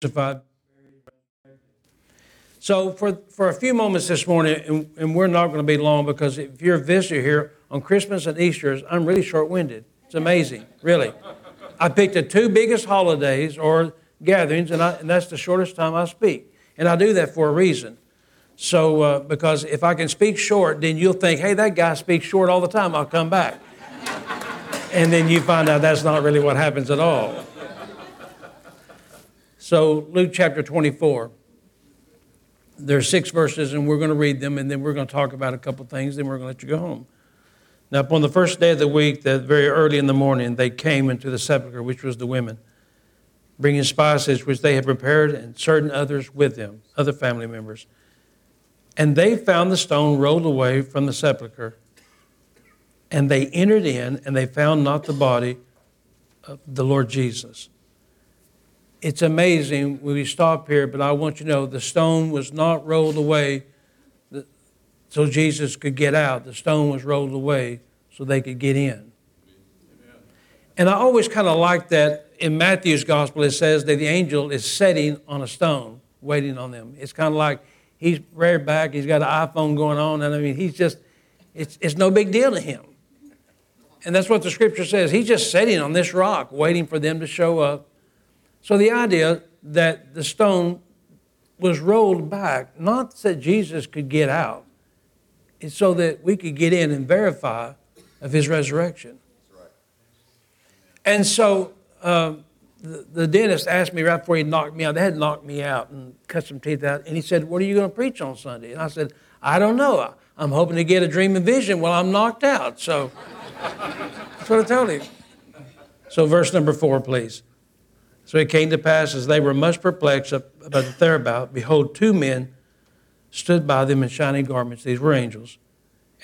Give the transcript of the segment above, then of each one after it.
crucified. So, for, for a few moments this morning, and, and we're not going to be long because if you're a visitor here on Christmas and Easter, I'm really short winded. It's amazing, really. I picked the two biggest holidays or gatherings, and, I, and that's the shortest time I speak. And I do that for a reason. So, uh, because if I can speak short, then you'll think, hey, that guy speaks short all the time, I'll come back. and then you find out that's not really what happens at all. So, Luke chapter 24. There's six verses, and we're going to read them, and then we're going to talk about a couple things, then we're going to let you go home. Now, upon the first day of the week, that very early in the morning, they came into the sepulchre, which was the women, bringing spices which they had prepared, and certain others with them, other family members. And they found the stone rolled away from the sepulchre. And they entered in, and they found not the body of the Lord Jesus it's amazing when we stop here, but I want you to know the stone was not rolled away so Jesus could get out. The stone was rolled away so they could get in. And I always kind of like that in Matthew's gospel, it says that the angel is sitting on a stone waiting on them. It's kind of like he's reared back, he's got an iPhone going on, and I mean, he's just, it's, it's no big deal to him. And that's what the scripture says. He's just sitting on this rock waiting for them to show up so the idea that the stone was rolled back, not that Jesus could get out, it's so that we could get in and verify of his resurrection. And so um, the, the, dentist asked me right before he knocked me out, they had knocked me out and cut some teeth out, and he said, What are you going to preach on Sunday? And I said, I don't know. I'm hoping to get a dream and vision while I'm knocked out. So that's what I told him. So, verse number four, please. So it came to pass as they were much perplexed about the thereabout, behold, two men stood by them in shining garments. These were angels.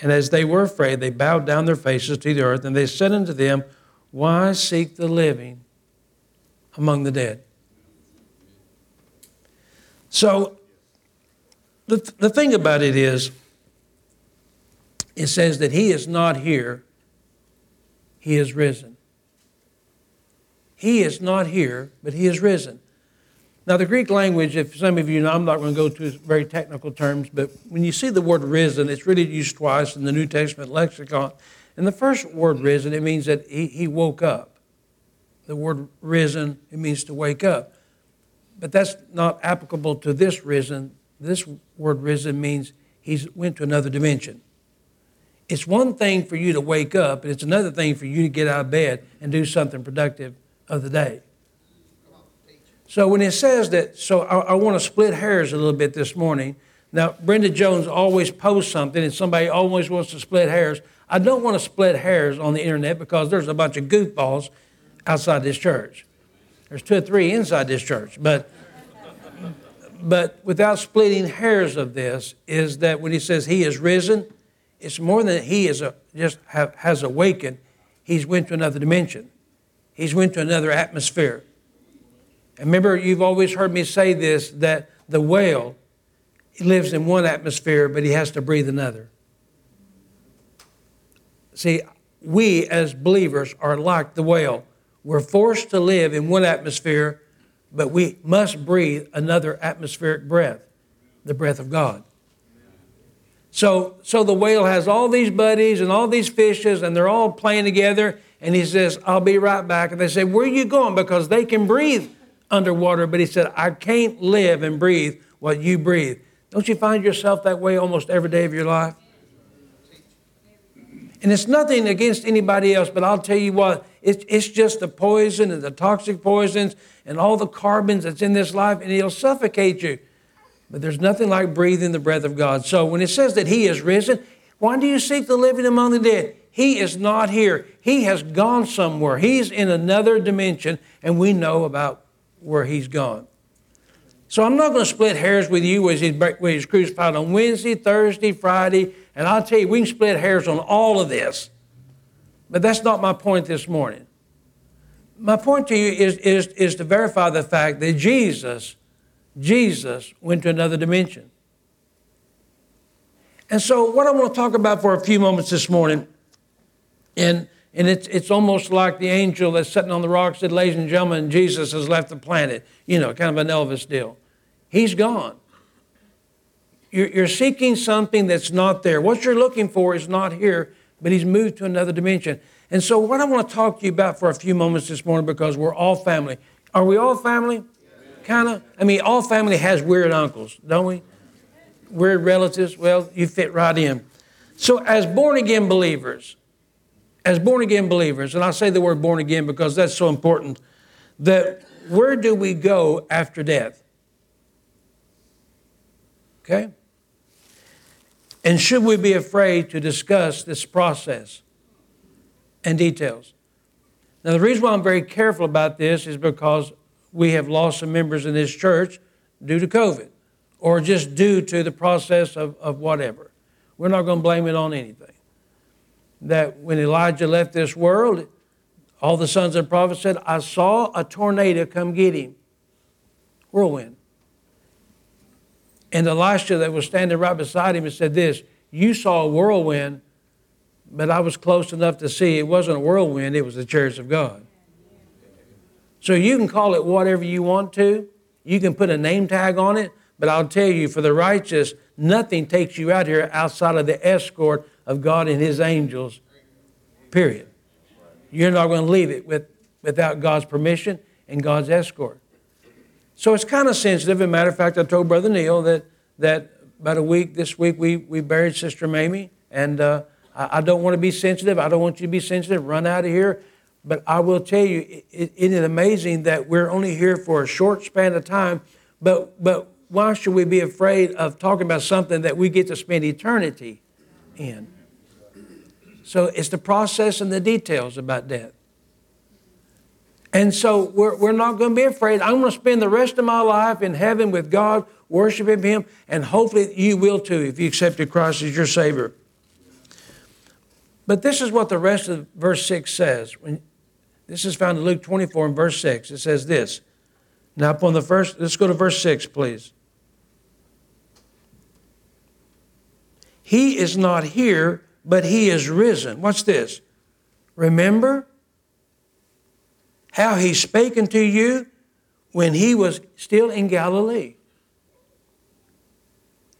And as they were afraid, they bowed down their faces to the earth, and they said unto them, Why seek the living among the dead? So the, the thing about it is, it says that he is not here, he is risen. He is not here, but he is risen. Now, the Greek language, if some of you know, I'm not going to go to very technical terms, but when you see the word risen, it's really used twice in the New Testament lexicon. And the first word risen, it means that he, he woke up. The word risen, it means to wake up. But that's not applicable to this risen. This word risen means he went to another dimension. It's one thing for you to wake up, and it's another thing for you to get out of bed and do something productive of the day. So when it says that, so I, I want to split hairs a little bit this morning. Now, Brenda Jones always posts something, and somebody always wants to split hairs. I don't want to split hairs on the internet because there's a bunch of goofballs outside this church. There's two or three inside this church, but but without splitting hairs of this is that when he says he is risen, it's more than he is a, just have, has awakened. He's went to another dimension. He's went to another atmosphere. And remember, you've always heard me say this that the whale he lives in one atmosphere, but he has to breathe another. See, we as believers are like the whale. We're forced to live in one atmosphere, but we must breathe another atmospheric breath, the breath of God. So, so the whale has all these buddies and all these fishes, and they're all playing together, and he says, I'll be right back. And they say, Where are you going? Because they can breathe underwater. But he said, I can't live and breathe what you breathe. Don't you find yourself that way almost every day of your life? And it's nothing against anybody else, but I'll tell you what, it's, it's just the poison and the toxic poisons and all the carbons that's in this life, and it'll suffocate you. But there's nothing like breathing the breath of God. So when it says that He is risen, why do you seek the living among the dead? He is not here. He has gone somewhere. He's in another dimension, and we know about where he's gone. So I'm not going to split hairs with you as he's crucified on Wednesday, Thursday, Friday, and I'll tell you, we can split hairs on all of this. But that's not my point this morning. My point to you is, is, is to verify the fact that Jesus, Jesus went to another dimension. And so, what I want to talk about for a few moments this morning and, And it's, it's almost like the angel that's sitting on the rock said, Ladies and gentlemen, Jesus has left the planet. You know, kind of an Elvis deal. He's gone. You're, you're seeking something that's not there. What you're looking for is not here, but he's moved to another dimension. And so, what I want to talk to you about for a few moments this morning, because we're all family. Are we all family? Kind of. I mean, all family has weird uncles, don't we? Weird relatives. Well, you fit right in. So, as born again believers, as born again believers, and I say the word born again because that's so important, that where do we go after death? Okay? And should we be afraid to discuss this process and details? Now, the reason why I'm very careful about this is because we have lost some members in this church due to COVID or just due to the process of, of whatever. We're not going to blame it on anything. That when Elijah left this world, all the sons of the prophets said, I saw a tornado come get him. Whirlwind. And Elisha, that was standing right beside him, and said, This, you saw a whirlwind, but I was close enough to see it wasn't a whirlwind, it was the chariots of God. So you can call it whatever you want to, you can put a name tag on it, but I'll tell you, for the righteous, nothing takes you out here outside of the escort of God and His angels, period. You're not going to leave it with, without God's permission and God's escort. So it's kind of sensitive. As a matter of fact, I told Brother Neil that, that about a week, this week, we, we buried Sister Mamie, and uh, I, I, don't want to be sensitive. I don't want you to be sensitive. Run out of here. But I will tell you, it, it is amazing that we're only here for a short span of time, but, but why should we be afraid of talking about something that we get to spend eternity in? So it's the process and the details about death. And so we're, we're not going to be afraid. I'm going to spend the rest of my life in heaven with God, worshiping Him, and hopefully you will too if you accepted Christ as your Savior. But this is what the rest of verse 6 says. When, this is found in Luke 24 and verse 6. It says this. Now, upon the first, let's go to verse 6, please. He is not here, but he is risen. What's this? Remember how he spake unto you when he was still in Galilee.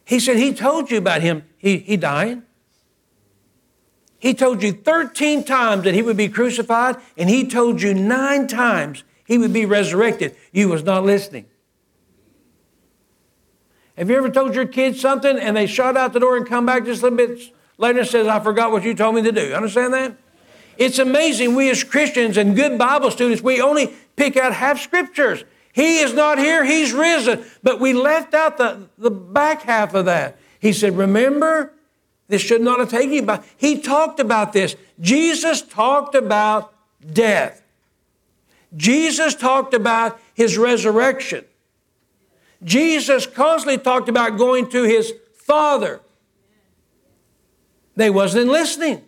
He said he told you about him, he, he dying. He told you 13 times that he would be crucified, and he told you nine times he would be resurrected. You was not listening. Have you ever told your kids something and they shot out the door and come back just a little bit later says, I forgot what you told me to do? Understand that? It's amazing we as Christians and good Bible students, we only pick out half scriptures. He is not here, he's risen. But we left out the, the back half of that. He said, Remember, this should not have taken you by. He talked about this. Jesus talked about death. Jesus talked about his resurrection. Jesus constantly talked about going to his Father. They wasn't listening.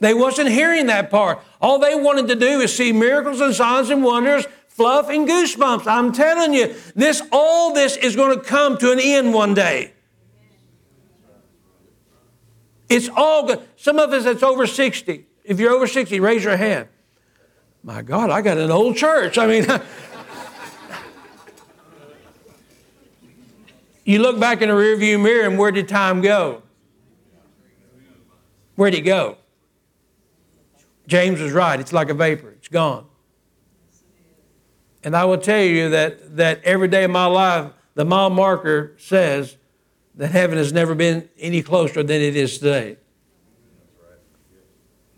They wasn't hearing that part. All they wanted to do is see miracles and signs and wonders, fluff and goosebumps. I'm telling you, this all this is going to come to an end one day. It's all good. Some of us that's over 60. If you're over 60, raise your hand. My God, I got an old church. I mean, You look back in the rearview mirror and where did time go? Where'd he go? James was right. It's like a vapor, it's gone. And I will tell you that, that every day of my life, the mile marker says that heaven has never been any closer than it is today.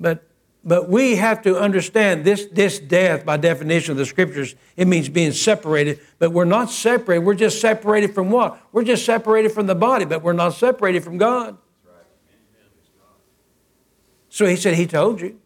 But but we have to understand this, this death, by definition of the scriptures, it means being separated. But we're not separated. We're just separated from what? We're just separated from the body, but we're not separated from God. So he said, He told you.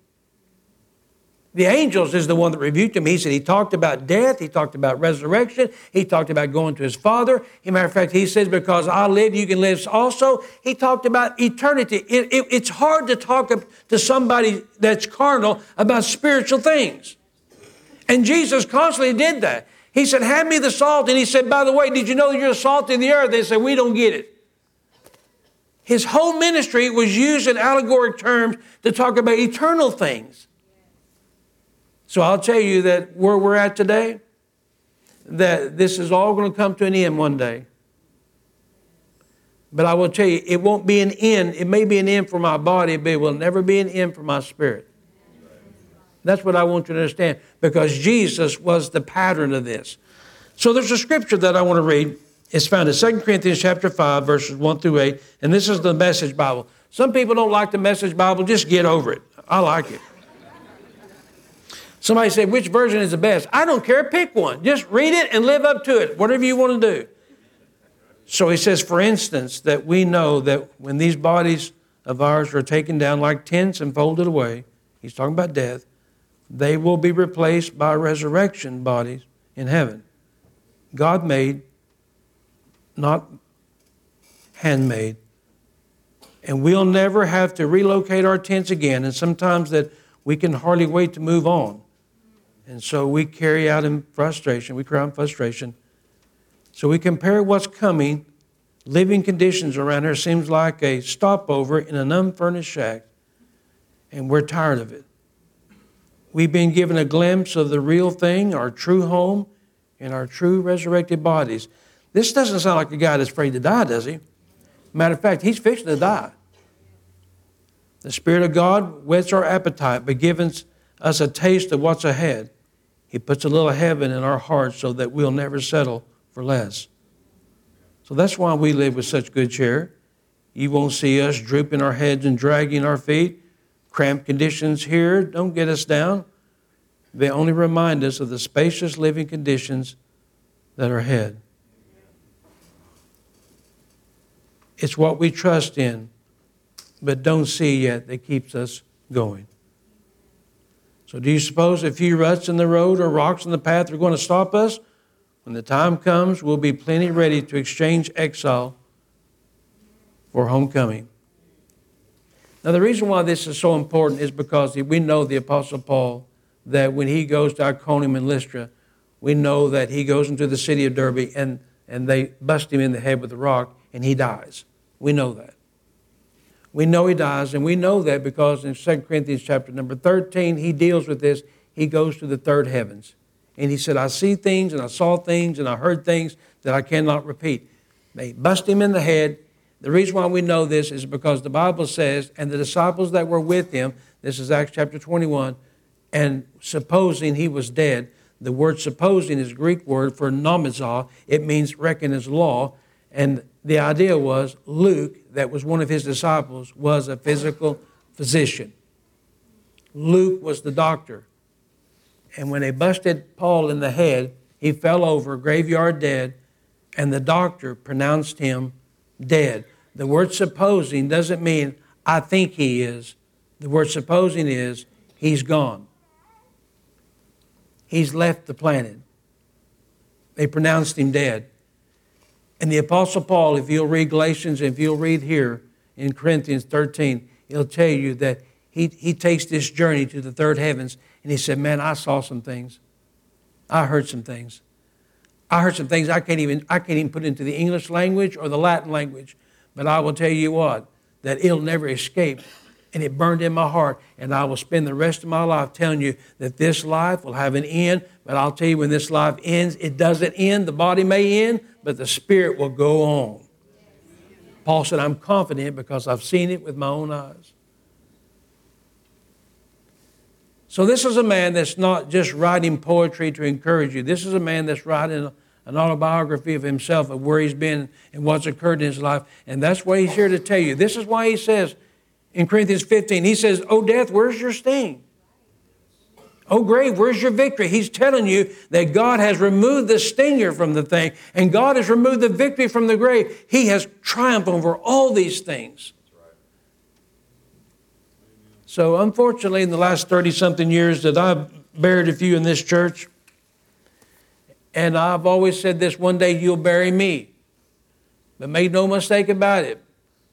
The angels is the one that rebuked him. He said he talked about death, he talked about resurrection, he talked about going to his father. As a matter of fact, he says, Because I live, you can live also. He talked about eternity. It, it, it's hard to talk to somebody that's carnal about spiritual things. And Jesus constantly did that. He said, Hand me the salt. And he said, By the way, did you know you're the salt in the earth? They said, We don't get it. His whole ministry was used in allegoric terms to talk about eternal things. So I'll tell you that where we're at today, that this is all going to come to an end one day. But I will tell you, it won't be an end. It may be an end for my body, but it will never be an end for my spirit. That's what I want you to understand because Jesus was the pattern of this. So there's a scripture that I want to read. It's found in 2 Corinthians chapter 5, verses 1 through 8, and this is the message Bible. Some people don't like the message Bible, just get over it. I like it. Somebody said, which version is the best? I don't care, pick one. Just read it and live up to it, whatever you want to do. So he says, for instance, that we know that when these bodies of ours are taken down like tents and folded away, he's talking about death, they will be replaced by resurrection bodies in heaven. God made not handmade. And we'll never have to relocate our tents again. And sometimes that we can hardly wait to move on. And so we carry out in frustration, we cry in frustration. So we compare what's coming. Living conditions around here seems like a stopover in an unfurnished shack, and we're tired of it. We've been given a glimpse of the real thing, our true home, and our true resurrected bodies. This doesn't sound like a guy that's afraid to die, does he? Matter of fact, he's fixing to die. The Spirit of God whets our appetite by giving us a taste of what's ahead. He puts a little heaven in our hearts so that we'll never settle for less. So that's why we live with such good cheer. You won't see us drooping our heads and dragging our feet. Cramped conditions here don't get us down. They only remind us of the spacious living conditions that are ahead. It's what we trust in, but don't see yet that keeps us going. So, do you suppose a few ruts in the road or rocks in the path are going to stop us? When the time comes, we'll be plenty ready to exchange exile for homecoming. Now, the reason why this is so important is because we know the Apostle Paul, that when he goes to Iconium and Lystra, we know that he goes into the city of Derbe and, and they bust him in the head with a rock and he dies. We know that. We know he dies, and we know that because in 2 Corinthians chapter number 13, he deals with this. He goes to the third heavens. And he said, I see things and I saw things and I heard things that I cannot repeat. They bust him in the head. The reason why we know this is because the Bible says, and the disciples that were with him, this is Acts chapter 21, and supposing he was dead, the word supposing is Greek word for nomizah. It means reckon as law. And the idea was Luke, that was one of his disciples, was a physical physician. Luke was the doctor. And when they busted Paul in the head, he fell over, graveyard dead, and the doctor pronounced him dead. The word supposing doesn't mean I think he is. The word supposing is he's gone. He's left the planet. They pronounced him dead. And the Apostle Paul, if you'll read Galatians, if you'll read here in Corinthians 13, he'll tell you that he, he takes this journey to the third heavens and he said, Man, I saw some things. I heard some things. I heard some things I can't even I can't even put into the English language or the Latin language. But I will tell you what, that it'll never escape. And it burned in my heart. And I will spend the rest of my life telling you that this life will have an end. But I'll tell you when this life ends, it doesn't end. The body may end, but the spirit will go on. Paul said, I'm confident because I've seen it with my own eyes. So, this is a man that's not just writing poetry to encourage you. This is a man that's writing an autobiography of himself, of where he's been and what's occurred in his life. And that's why he's here to tell you. This is why he says in Corinthians 15, he says, Oh, death, where's your sting? Oh, grave, where's your victory? He's telling you that God has removed the stinger from the thing, and God has removed the victory from the grave. He has triumphed over all these things. So, unfortunately, in the last 30 something years that I've buried a few in this church, and I've always said this one day you'll bury me. But make no mistake about it,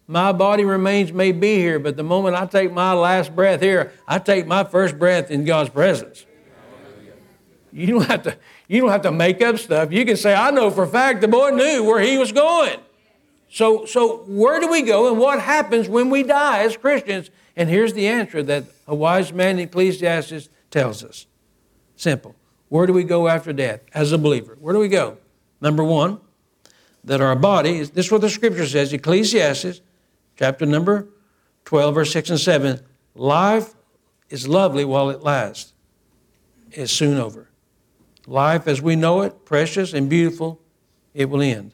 my body remains may be here, but the moment I take my last breath here, I take my first breath in God's presence. You don't have to, you don't have to make up stuff. You can say, I know for a fact the boy knew where he was going. So, so where do we go and what happens when we die as Christians? And here's the answer that a wise man in Ecclesiastes tells us. Simple. Where do we go after death as a believer? Where do we go? Number one, that our body, is, this is what the scripture says, Ecclesiastes chapter number 12, verse 6 and 7. Life is lovely while it lasts, it's soon over. Life as we know it, precious and beautiful, it will end.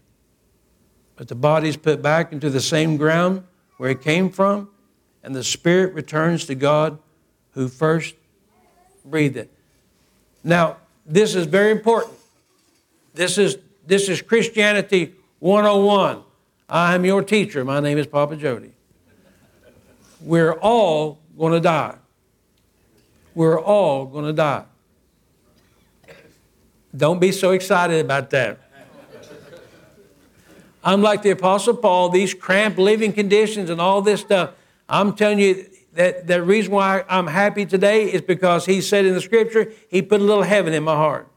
But the body is put back into the same ground where it came from, and the spirit returns to God who first breathed it. Now, this is very important. This is, this is Christianity 101. I'm your teacher. My name is Papa Jody. We're all going to die. We're all going to die. Don't be so excited about that. I'm like the Apostle Paul, these cramped living conditions and all this stuff. I'm telling you that the reason why I'm happy today is because he said in the scripture, he put a little heaven in my heart.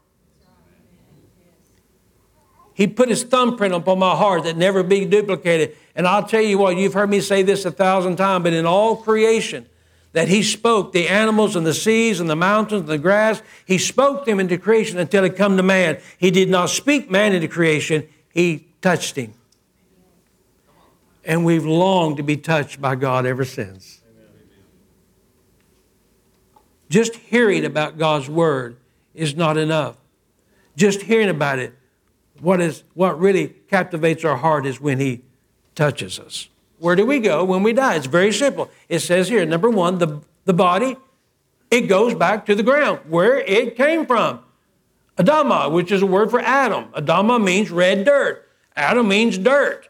He put his thumbprint upon my heart that never be duplicated. And I'll tell you what, you've heard me say this a thousand times, but in all creation, that he spoke the animals and the seas and the mountains and the grass, he spoke them into creation until it come to man. He did not speak man into creation, he touched him. And we've longed to be touched by God ever since. Just hearing about God's word is not enough. Just hearing about it what, is, what really captivates our heart is when He touches us. Where do we go when we die? It's very simple. It says here, number one, the, the body, it goes back to the ground where it came from. Adama, which is a word for Adam. Adama means red dirt. Adam means dirt.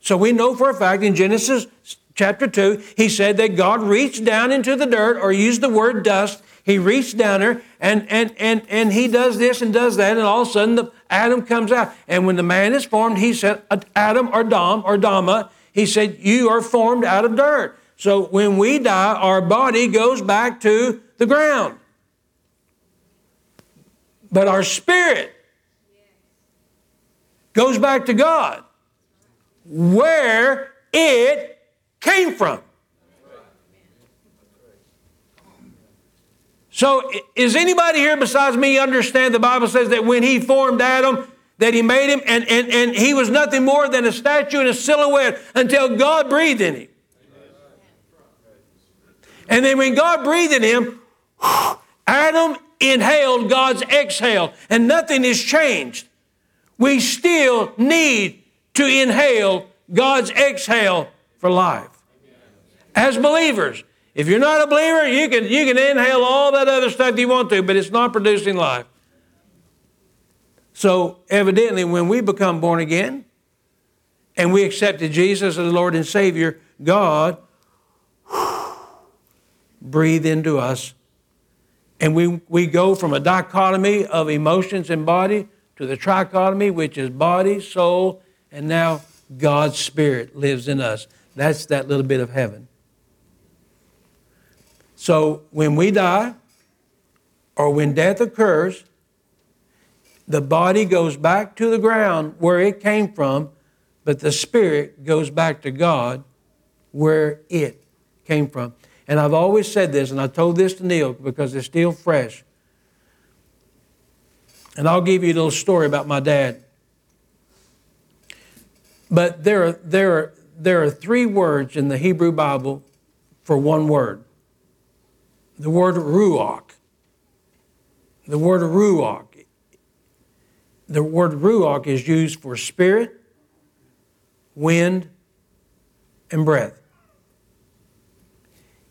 So we know for a fact in Genesis chapter 2, he said that God reached down into the dirt or used the word dust he reached down there and, and, and, and he does this and does that, and all of a sudden the Adam comes out. And when the man is formed, he said, Adam or Dom or Dama, he said, You are formed out of dirt. So when we die, our body goes back to the ground. But our spirit goes back to God, where it came from. So, is anybody here besides me understand the Bible says that when he formed Adam, that he made him, and, and, and he was nothing more than a statue and a silhouette until God breathed in him. And then when God breathed in him, Adam inhaled God's exhale, and nothing has changed. We still need to inhale God's exhale for life. As believers, if you're not a believer, you can, you can inhale all that other stuff you want to, but it's not producing life. So, evidently, when we become born again and we accepted Jesus as Lord and Savior, God breathed into us. And we, we go from a dichotomy of emotions and body to the trichotomy, which is body, soul, and now God's Spirit lives in us. That's that little bit of heaven. So when we die, or when death occurs, the body goes back to the ground where it came from, but the spirit goes back to God where it came from. And I've always said this, and I told this to Neil because it's still fresh. And I'll give you a little story about my dad. But there are, there are, there are three words in the Hebrew Bible for one word the word ruach. The word ruach. The word ruach is used for spirit, wind, and breath.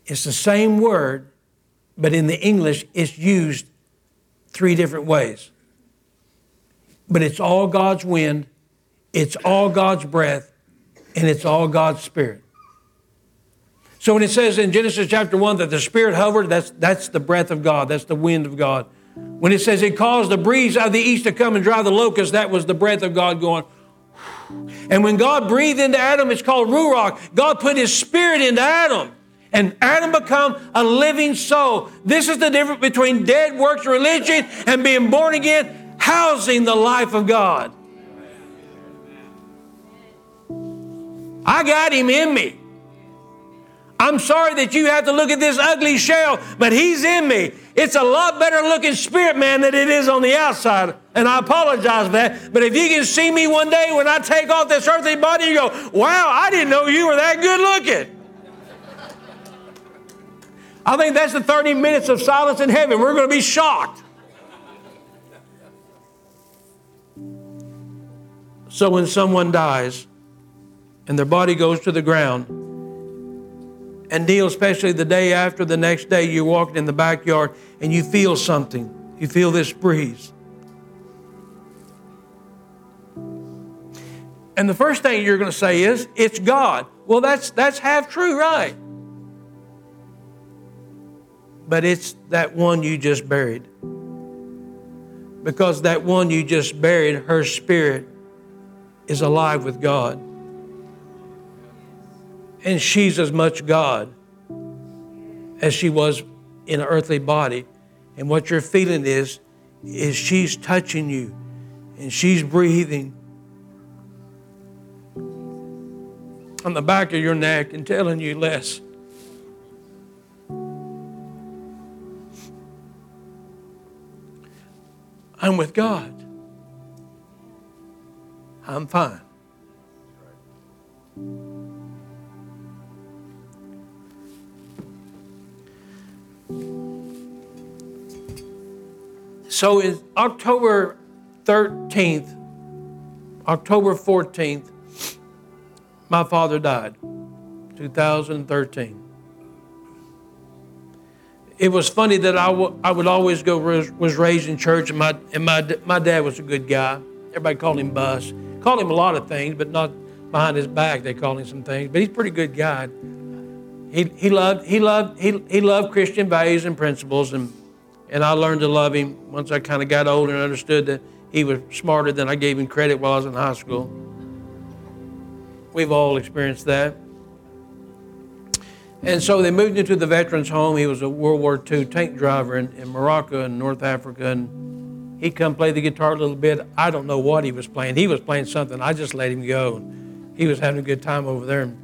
It's the same word, but in the English, it's used three different ways. But it's all God's wind, it's all God's breath, and it's all God's spirit. So when it says in Genesis chapter 1 that the Spirit hovered, that's, that's the breath of God, that's the wind of God. When it says it caused the breeze out of the east to come and drive the locusts, that was the breath of God going. And when God breathed into Adam, it's called Ruach. God put his spirit into Adam. And Adam become a living soul. This is the difference between dead works religion and being born again, housing the life of God. I got him in me. I'm sorry that you have to look at this ugly shell, but he's in me. It's a lot better looking spirit man than it is on the outside. And I apologize for that. But if you can see me one day when I take off this earthly body, you go, wow, I didn't know you were that good looking. I think that's the 30 minutes of silence in heaven. We're going to be shocked. So when someone dies and their body goes to the ground, and Neil, especially the day after, the next day, you're walking in the backyard and you feel something. You feel this breeze. And the first thing you're going to say is, it's God. Well, that's, that's half true, right? But it's that one you just buried. Because that one you just buried, her spirit is alive with God. And she's as much God as she was in an earthly body. And what you're feeling is, is she's touching you and she's breathing on the back of your neck and telling you less. I'm with God. I'm fine. So in October 13th, October 14th, my father died, 2013. It was funny that I, w- I would always go, was raised in church, and, my, and my, my dad was a good guy. Everybody called him Bus. Called him a lot of things, but not behind his back. They called him some things. But he's a pretty good guy. He, he loved he loved he, he loved Christian values and principles, and and I learned to love him once I kind of got older and understood that he was smarter than I gave him credit while I was in high school. We've all experienced that. And so they moved into the veterans home. He was a World War II tank driver in, in Morocco and North Africa. And he'd come play the guitar a little bit. I don't know what he was playing. He was playing something. I just let him go. He was having a good time over there.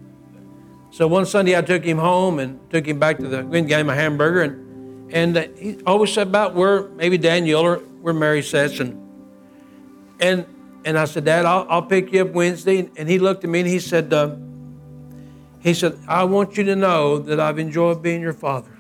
So one Sunday I took him home and took him back to the, got him a hamburger. And, and he always said about where maybe Daniel or where Mary sits. And, and, and I said, Dad, I'll, I'll pick you up Wednesday. And he looked at me and he said, uh, he said, I want you to know that I've enjoyed being your father.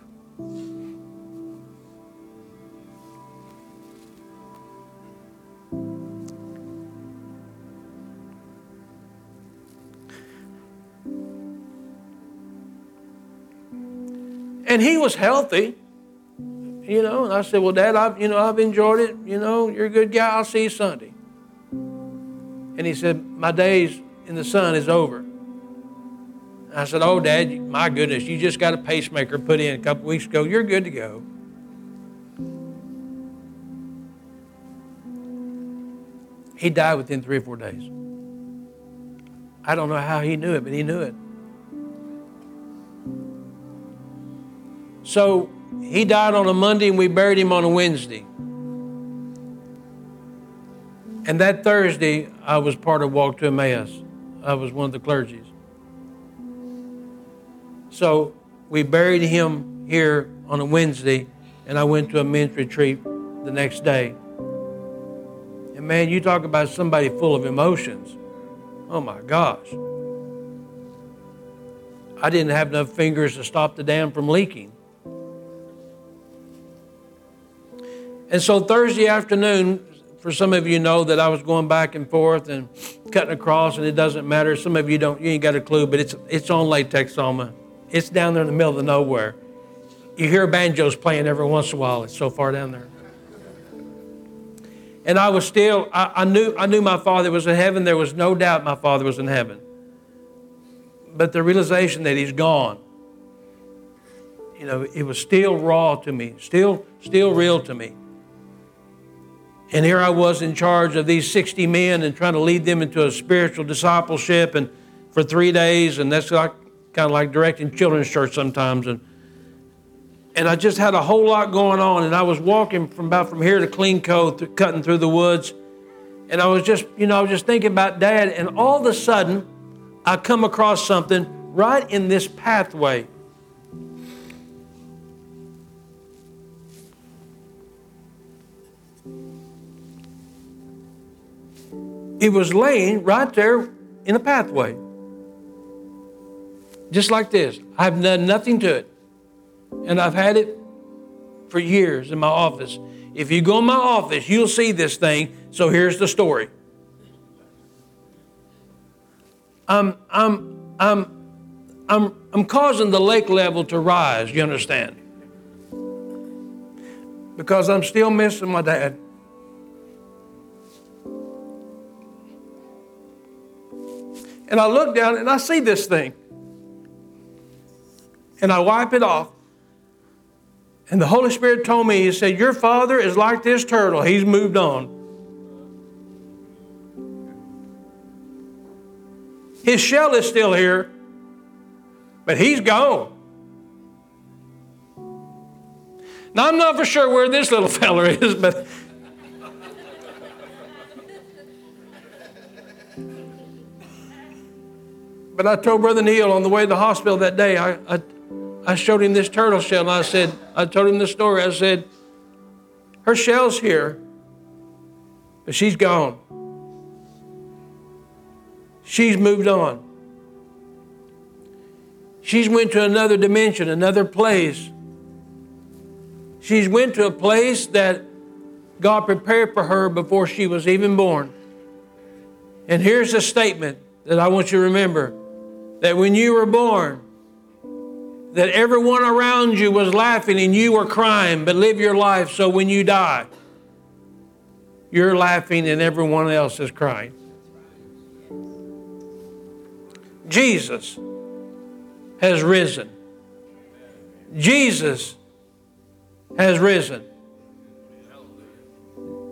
And he was healthy, you know. And I said, Well, Dad, I've, you know, I've enjoyed it. You know, you're a good guy. I'll see you Sunday. And he said, My days in the sun is over. I said, Oh, Dad, my goodness, you just got a pacemaker put in a couple weeks ago. You're good to go. He died within three or four days. I don't know how he knew it, but he knew it. So he died on a Monday and we buried him on a Wednesday. And that Thursday, I was part of Walk to Emmaus. I was one of the clergies. So we buried him here on a Wednesday, and I went to a men's retreat the next day. And man, you talk about somebody full of emotions. Oh my gosh. I didn't have enough fingers to stop the dam from leaking. And so Thursday afternoon, for some of you know that I was going back and forth and cutting across, and it doesn't matter. Some of you don't, you ain't got a clue, but it's it's on Lake Texoma. It's down there in the middle of nowhere. You hear banjos playing every once in a while. It's so far down there. And I was still, I, I, knew, I knew my father was in heaven. There was no doubt my father was in heaven. But the realization that he's gone, you know, it was still raw to me, still, still real to me. And here I was in charge of these 60 men and trying to lead them into a spiritual discipleship and for three days. And that's like kind of like directing children's church sometimes. And, and I just had a whole lot going on. And I was walking from about from here to Clean Cove, cutting through the woods. And I was just, you know, I was just thinking about dad. And all of a sudden, I come across something right in this pathway. It was laying right there in the pathway. Just like this. I've done nothing to it. And I've had it for years in my office. If you go in my office, you'll see this thing. So here's the story. I'm, I'm, I'm, I'm, I'm causing the lake level to rise, you understand? Because I'm still missing my dad. And I look down and I see this thing. And I wipe it off. And the Holy Spirit told me, He said, Your father is like this turtle. He's moved on. His shell is still here, but he's gone. Now, I'm not for sure where this little feller is, but. But I told Brother Neil on the way to the hospital that day, I, I I showed him this turtle shell and I said, I told him the story. I said, her shell's here, but she's gone. She's moved on. She's went to another dimension, another place. She's went to a place that God prepared for her before she was even born. And here's a statement that I want you to remember that when you were born, that everyone around you was laughing and you were crying, but live your life so when you die, you're laughing and everyone else is crying. Jesus has risen. Jesus has risen.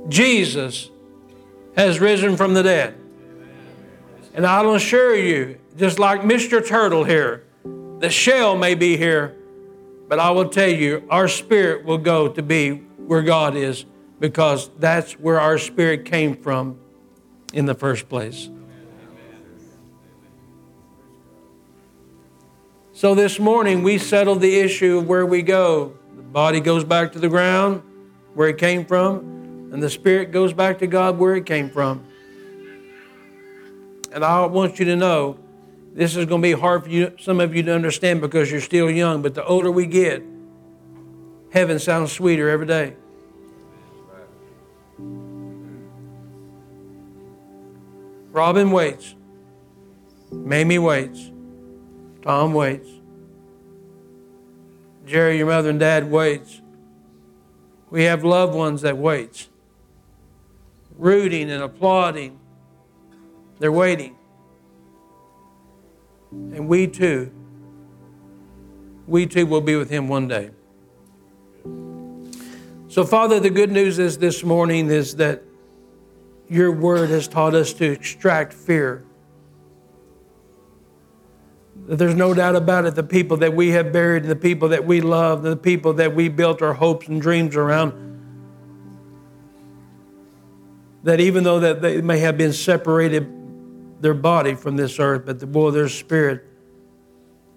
Jesus has risen from the dead. And I'll assure you, just like Mr. Turtle here, the shell may be here, but I will tell you, our spirit will go to be where God is because that's where our spirit came from in the first place. So this morning we settled the issue of where we go. The body goes back to the ground where it came from, and the spirit goes back to God where it came from. And I want you to know this is going to be hard for you, some of you to understand because you're still young, but the older we get, heaven sounds sweeter every day. Robin waits. Mamie waits. Tom waits. Jerry, your mother and dad waits. We have loved ones that waits. Rooting and applauding. They're waiting. And we too, we too will be with him one day. So, Father, the good news is this morning is that your word has taught us to extract fear. That there's no doubt about it, the people that we have buried, the people that we love, the people that we built our hopes and dreams around, that even though that they may have been separated their body from this earth, but the boy, their spirit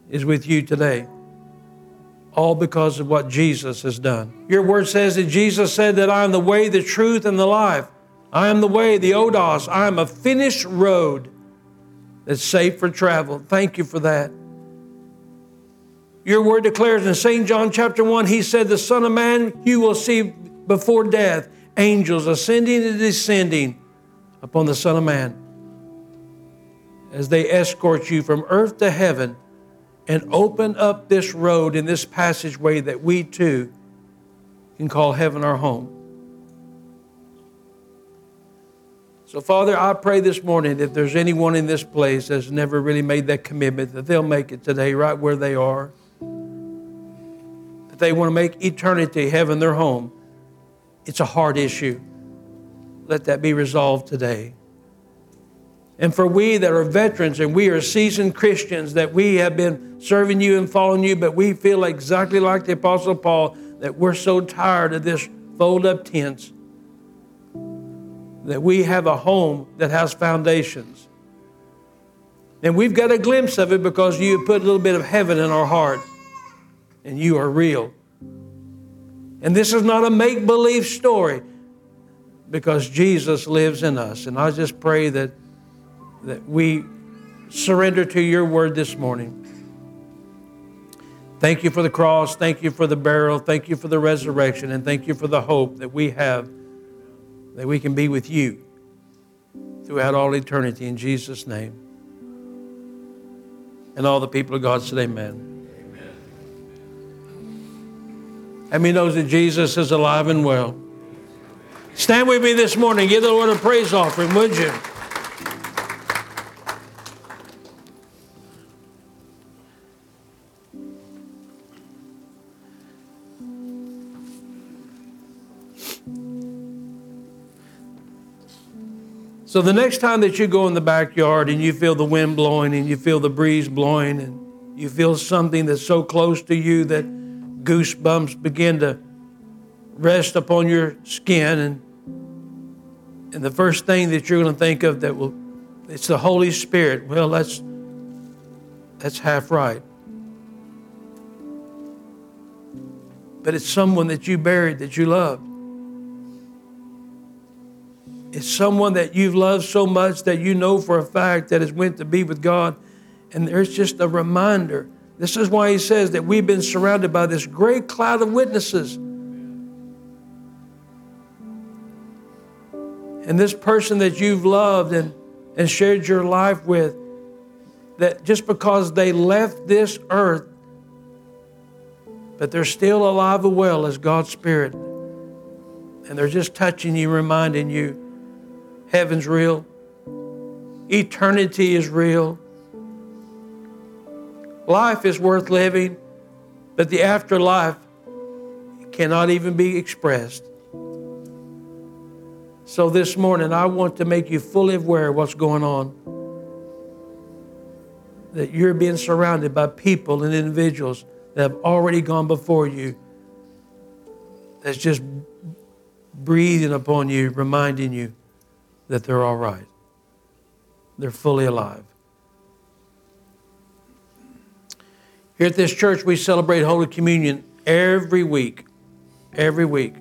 is with you today. All because of what Jesus has done. Your word says that Jesus said that I am the way, the truth, and the life. I am the way, the Odos. I am a finished road that's safe for travel. Thank you for that. Your word declares in St. John chapter 1, he said, The Son of Man you will see before death, angels ascending and descending upon the Son of Man as they escort you from earth to heaven and open up this road in this passageway that we too can call heaven our home. So, Father, I pray this morning if there's anyone in this place that's never really made that commitment, that they'll make it today right where they are. That they want to make eternity, heaven, their home. It's a hard issue. Let that be resolved today. And for we that are veterans and we are seasoned Christians, that we have been serving you and following you, but we feel exactly like the Apostle Paul that we're so tired of this fold up tents, that we have a home that has foundations. And we've got a glimpse of it because you put a little bit of heaven in our heart and you are real. And this is not a make believe story because Jesus lives in us. And I just pray that, that we surrender to your word this morning. Thank you for the cross. Thank you for the burial. Thank you for the resurrection. And thank you for the hope that we have that we can be with you throughout all eternity in Jesus' name. And all the people of God said, Amen. Amen. And we know that Jesus is alive and well. Stand with me this morning. Give the Lord a praise offering, would you? So the next time that you go in the backyard and you feel the wind blowing and you feel the breeze blowing and you feel something that's so close to you that goosebumps begin to rest upon your skin and and the first thing that you're going to think of that will it's the Holy Spirit. Well, that's that's half right. But it's someone that you buried that you loved. It's someone that you've loved so much that you know for a fact that has went to be with God. And there's just a reminder. This is why he says that we've been surrounded by this great cloud of witnesses. And this person that you've loved and, and shared your life with, that just because they left this earth, but they're still alive and well as God's Spirit. And they're just touching you, reminding you Heaven's real. Eternity is real. Life is worth living, but the afterlife cannot even be expressed. So this morning, I want to make you fully aware of what's going on. That you're being surrounded by people and individuals that have already gone before you, that's just breathing upon you, reminding you that they're all right. They're fully alive. Here at this church, we celebrate Holy Communion every week. Every week.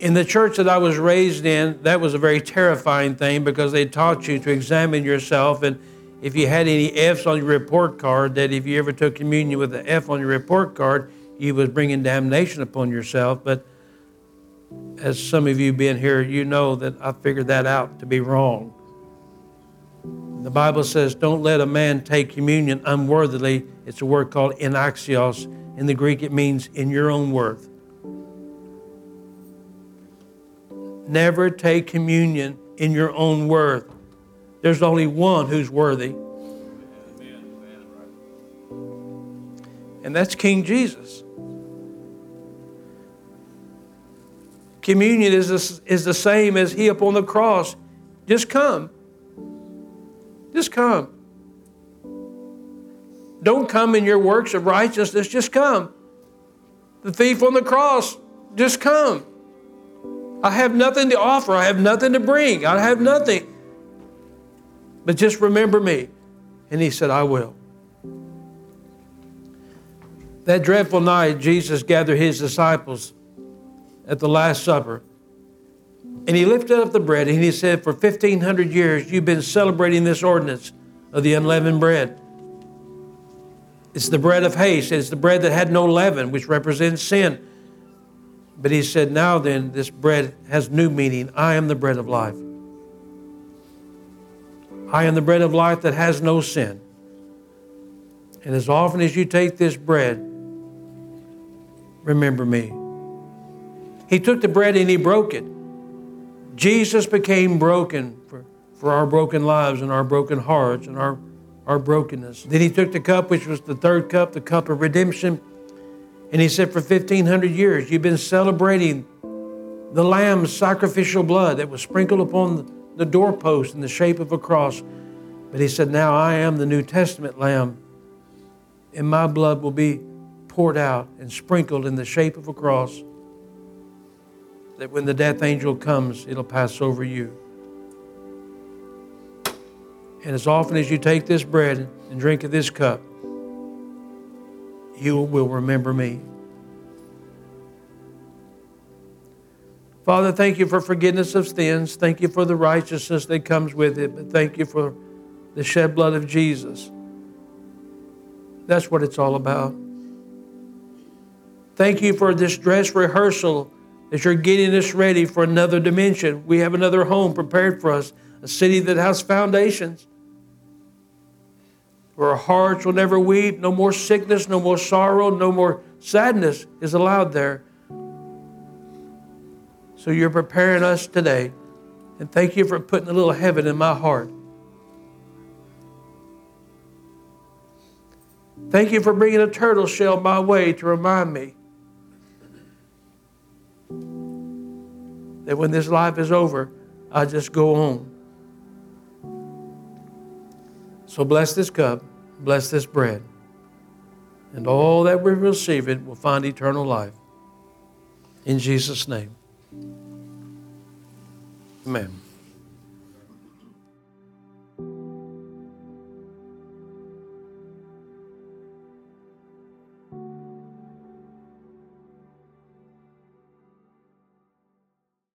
In the church that I was raised in, that was a very terrifying thing because they taught you to examine yourself. And if you had any F's on your report card, that if you ever took communion with an F on your report card, you was bringing damnation upon yourself. But as some of you being here, you know that I figured that out to be wrong. The Bible says, don't let a man take communion unworthily. It's a word called anaxios. In the Greek, it means in your own worth. Never take communion in your own worth. There's only one who's worthy. And that's King Jesus. Communion is the, is the same as He upon the cross. Just come. Just come. Don't come in your works of righteousness, just come. The thief on the cross, just come. I have nothing to offer, I have nothing to bring, I have nothing. But just remember me. And he said, I will. That dreadful night, Jesus gathered his disciples at the Last Supper. And he lifted up the bread and he said, For 1,500 years, you've been celebrating this ordinance of the unleavened bread. It's the bread of haste. It's the bread that had no leaven, which represents sin. But he said, Now then, this bread has new meaning. I am the bread of life. I am the bread of life that has no sin. And as often as you take this bread, remember me. He took the bread and he broke it. Jesus became broken for, for our broken lives and our broken hearts and our, our brokenness. Then he took the cup, which was the third cup, the cup of redemption, and he said, For 1,500 years, you've been celebrating the Lamb's sacrificial blood that was sprinkled upon the doorpost in the shape of a cross. But he said, Now I am the New Testament Lamb, and my blood will be poured out and sprinkled in the shape of a cross that when the death angel comes, it'll pass over you. And as often as you take this bread and drink of this cup, you will remember me. Father, thank you for forgiveness of sins. Thank you for the righteousness that comes with it. But thank you for the shed blood of Jesus. That's what it's all about. Thank you for this dress rehearsal as you're getting us ready for another dimension. We have another home prepared for us, a city that has foundations. Where our hearts will never weep, no more sickness, no more sorrow, no more sadness is allowed there. So you're preparing us today. And thank you for putting a little heaven in my heart. Thank you for bringing a turtle shell my way to remind me that when this life is over, I just go on. So bless this cup, bless this bread, and all that we receive it will find eternal life. In Jesus' name. Amen.